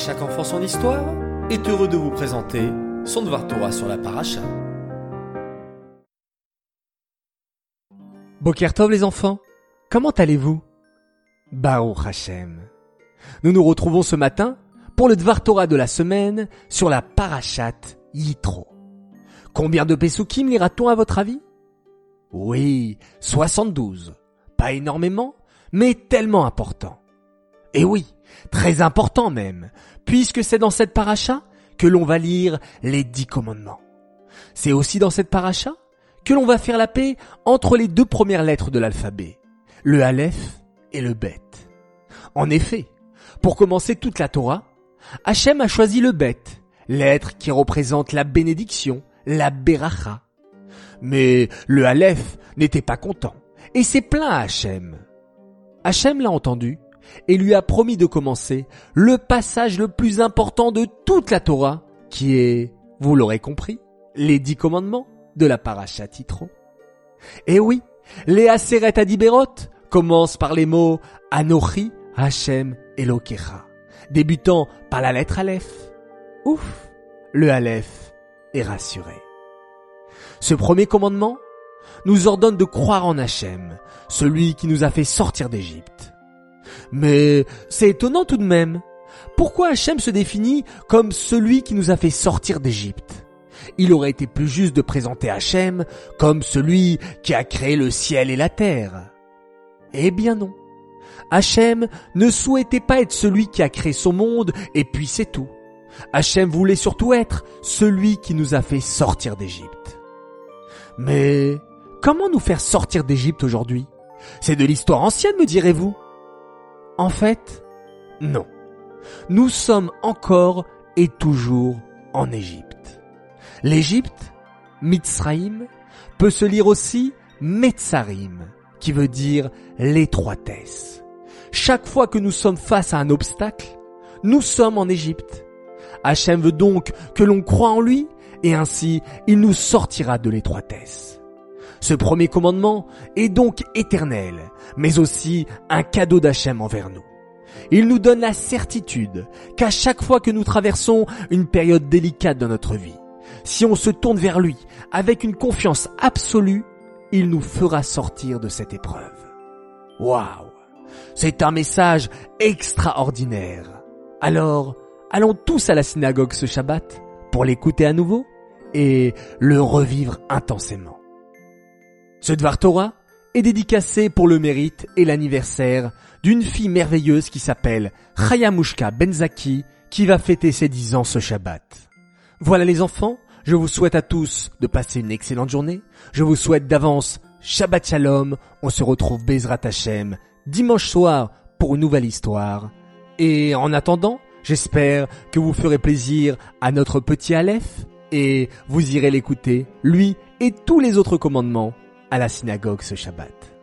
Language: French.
chaque enfant son histoire est heureux de vous présenter son Dvar Torah sur la paracha. Bokertov les enfants, comment allez-vous? Baruch Hashem. Nous nous retrouvons ce matin pour le Dvar Torah de la semaine sur la parachat Yitro. Combien de Pesukim lira-t-on à votre avis? Oui, 72. Pas énormément, mais tellement important. Et oui, très important même, puisque c'est dans cette paracha que l'on va lire les dix commandements. C'est aussi dans cette paracha que l'on va faire la paix entre les deux premières lettres de l'alphabet, le Aleph et le Bet. En effet, pour commencer toute la Torah, Hachem a choisi le Bet, lettre qui représente la bénédiction, la Beracha. Mais le Aleph n'était pas content, et s'est plaint à Hachem. Hachem l'a entendu et lui a promis de commencer le passage le plus important de toute la Torah, qui est, vous l'aurez compris, les dix commandements de la paracha Titro. Et oui, les Aseret Adiberot commencent par les mots Anochi, Hashem, Elokecha, débutant par la lettre Aleph. Ouf, le Aleph est rassuré. Ce premier commandement nous ordonne de croire en Hachem, celui qui nous a fait sortir d'Égypte. Mais c'est étonnant tout de même. Pourquoi Hachem se définit comme celui qui nous a fait sortir d'Égypte? Il aurait été plus juste de présenter Hachem comme celui qui a créé le ciel et la terre. Eh bien non. Hachem ne souhaitait pas être celui qui a créé son monde et puis c'est tout. Hachem voulait surtout être celui qui nous a fait sortir d'Égypte. Mais comment nous faire sortir d'Égypte aujourd'hui? C'est de l'histoire ancienne, me direz-vous En fait, non. Nous sommes encore et toujours en Égypte. L'Égypte, Mitzraïm, peut se lire aussi Metzarim, qui veut dire l'étroitesse. Chaque fois que nous sommes face à un obstacle, nous sommes en Égypte. Hachem veut donc que l'on croit en lui et ainsi il nous sortira de l'étroitesse. Ce premier commandement est donc éternel, mais aussi un cadeau d'Hachem envers nous. Il nous donne la certitude qu'à chaque fois que nous traversons une période délicate dans notre vie, si on se tourne vers lui avec une confiance absolue, il nous fera sortir de cette épreuve. Waouh C'est un message extraordinaire. Alors, allons tous à la synagogue ce Shabbat pour l'écouter à nouveau et le revivre intensément. Ce Dvar Torah est dédicacé pour le mérite et l'anniversaire d'une fille merveilleuse qui s'appelle Chayamushka Benzaki qui va fêter ses 10 ans ce Shabbat. Voilà les enfants, je vous souhaite à tous de passer une excellente journée. Je vous souhaite d'avance Shabbat Shalom. On se retrouve Bezrat Hashem dimanche soir pour une nouvelle histoire. Et en attendant, j'espère que vous ferez plaisir à notre petit Aleph et vous irez l'écouter, lui et tous les autres commandements, à la synagogue ce Shabbat.